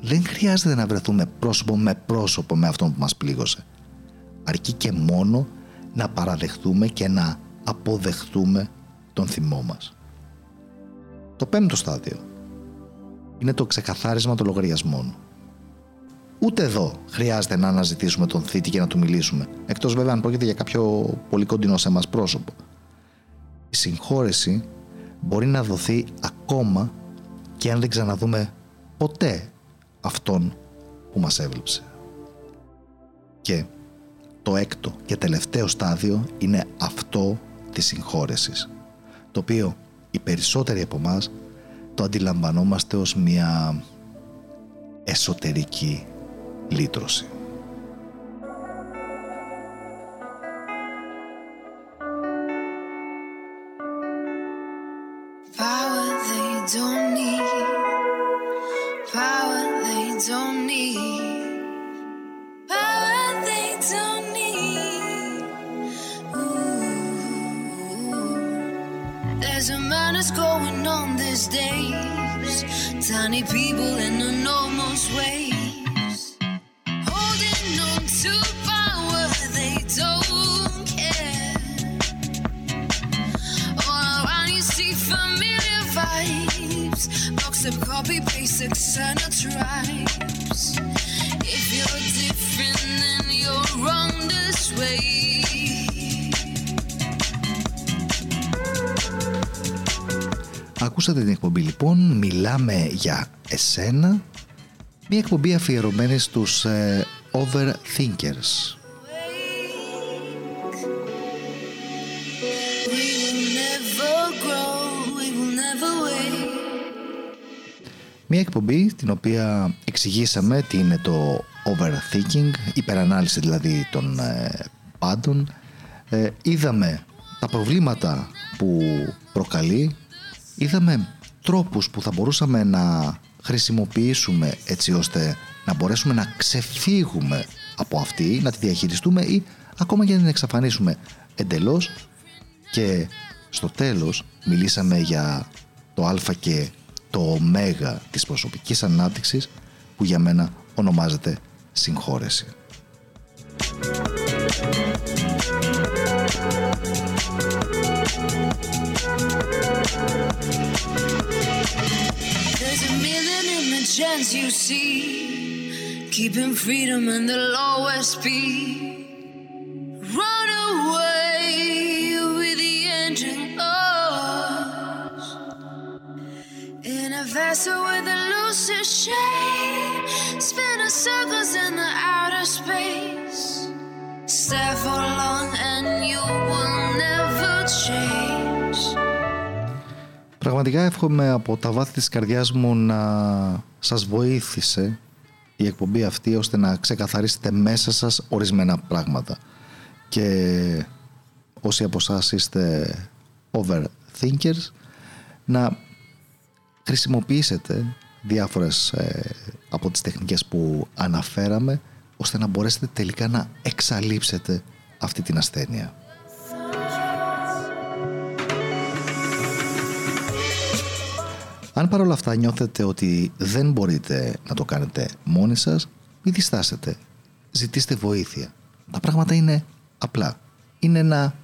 δεν χρειάζεται να βρεθούμε πρόσωπο με πρόσωπο με αυτόν που μας πλήγωσε. Αρκεί και μόνο να παραδεχτούμε και να αποδεχτούμε τον θυμό μας. Το πέμπτο στάδιο είναι το ξεκαθάρισμα των λογαριασμών. Ούτε εδώ χρειάζεται να αναζητήσουμε τον θήτη και να του μιλήσουμε, εκτός βέβαια αν πρόκειται για κάποιο πολύ κοντινό σε μας πρόσωπο. Η συγχώρεση μπορεί να δοθεί ακόμα και αν δεν ξαναδούμε ποτέ αυτόν που μας έβλεψε. Και το έκτο και τελευταίο στάδιο είναι αυτό της συγχώρεσης, το οποίο οι περισσότεροι από εμάς το αντιλαμβανόμαστε ως μια εσωτερική λύτρωση. don't need. Power they don't need. Ooh. There's a madness going on these days. Tiny people in enormous ways. Holding on to. Copy paste, external tribes. If you're different, then you're wrong this way. Ακούσατε την εκπομπή λοιπόν, μιλάμε για εσένα, μια εκπομπή αφιερωμένη στους ε, overthinkers. Μια εκπομπή την οποία εξηγήσαμε τι είναι το overthinking, υπερανάλυση δηλαδή των ε, πάντων. Ε, είδαμε τα προβλήματα που προκαλεί είδαμε τρόπους που θα μπορούσαμε να χρησιμοποιήσουμε έτσι ώστε να μπορέσουμε να ξεφύγουμε από αυτή, να τη διαχειριστούμε ή ακόμα και να την εξαφανίσουμε εντελώς και στο τέλος μιλήσαμε για το α και το ω της προσωπικής ανάπτυξης που για μένα ονομάζεται συγχώρεση. chance you see, keeping freedom in the lowest speed. In a vessel with a looser shape, spinning circles in the outer space. Stay for long and you will never change. Πραγματικά εύχομαι από τα βάθη της καρδιάς μου να σας βοήθησε η εκπομπή αυτή ώστε να ξεκαθαρίσετε μέσα σας ορισμένα πράγματα και όσοι από εσάς είστε overthinkers να χρησιμοποιήσετε διάφορες ε, από τις τεχνικές που αναφέραμε ώστε να μπορέσετε τελικά να εξαλείψετε αυτή την ασθένεια. Αν παρόλα αυτά νιώθετε ότι δεν μπορείτε να το κάνετε μόνοι σας, μην διστάσετε. Ζητήστε βοήθεια. Τα πράγματα είναι απλά. Είναι ένα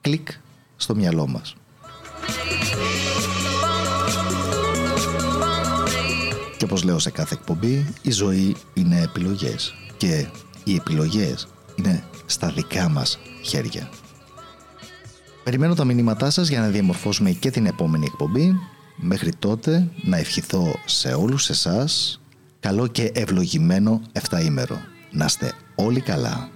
κλικ στο μυαλό μας. Και όπως λέω σε κάθε εκπομπή, η ζωή είναι επιλογές. Και οι επιλογές είναι στα δικά μας χέρια. Περιμένω τα μηνύματά σας για να διαμορφώσουμε και την επόμενη εκπομπή Μέχρι τότε να ευχηθώ σε όλους εσάς καλό και ευλογημένο εφταήμερο. Να είστε όλοι καλά.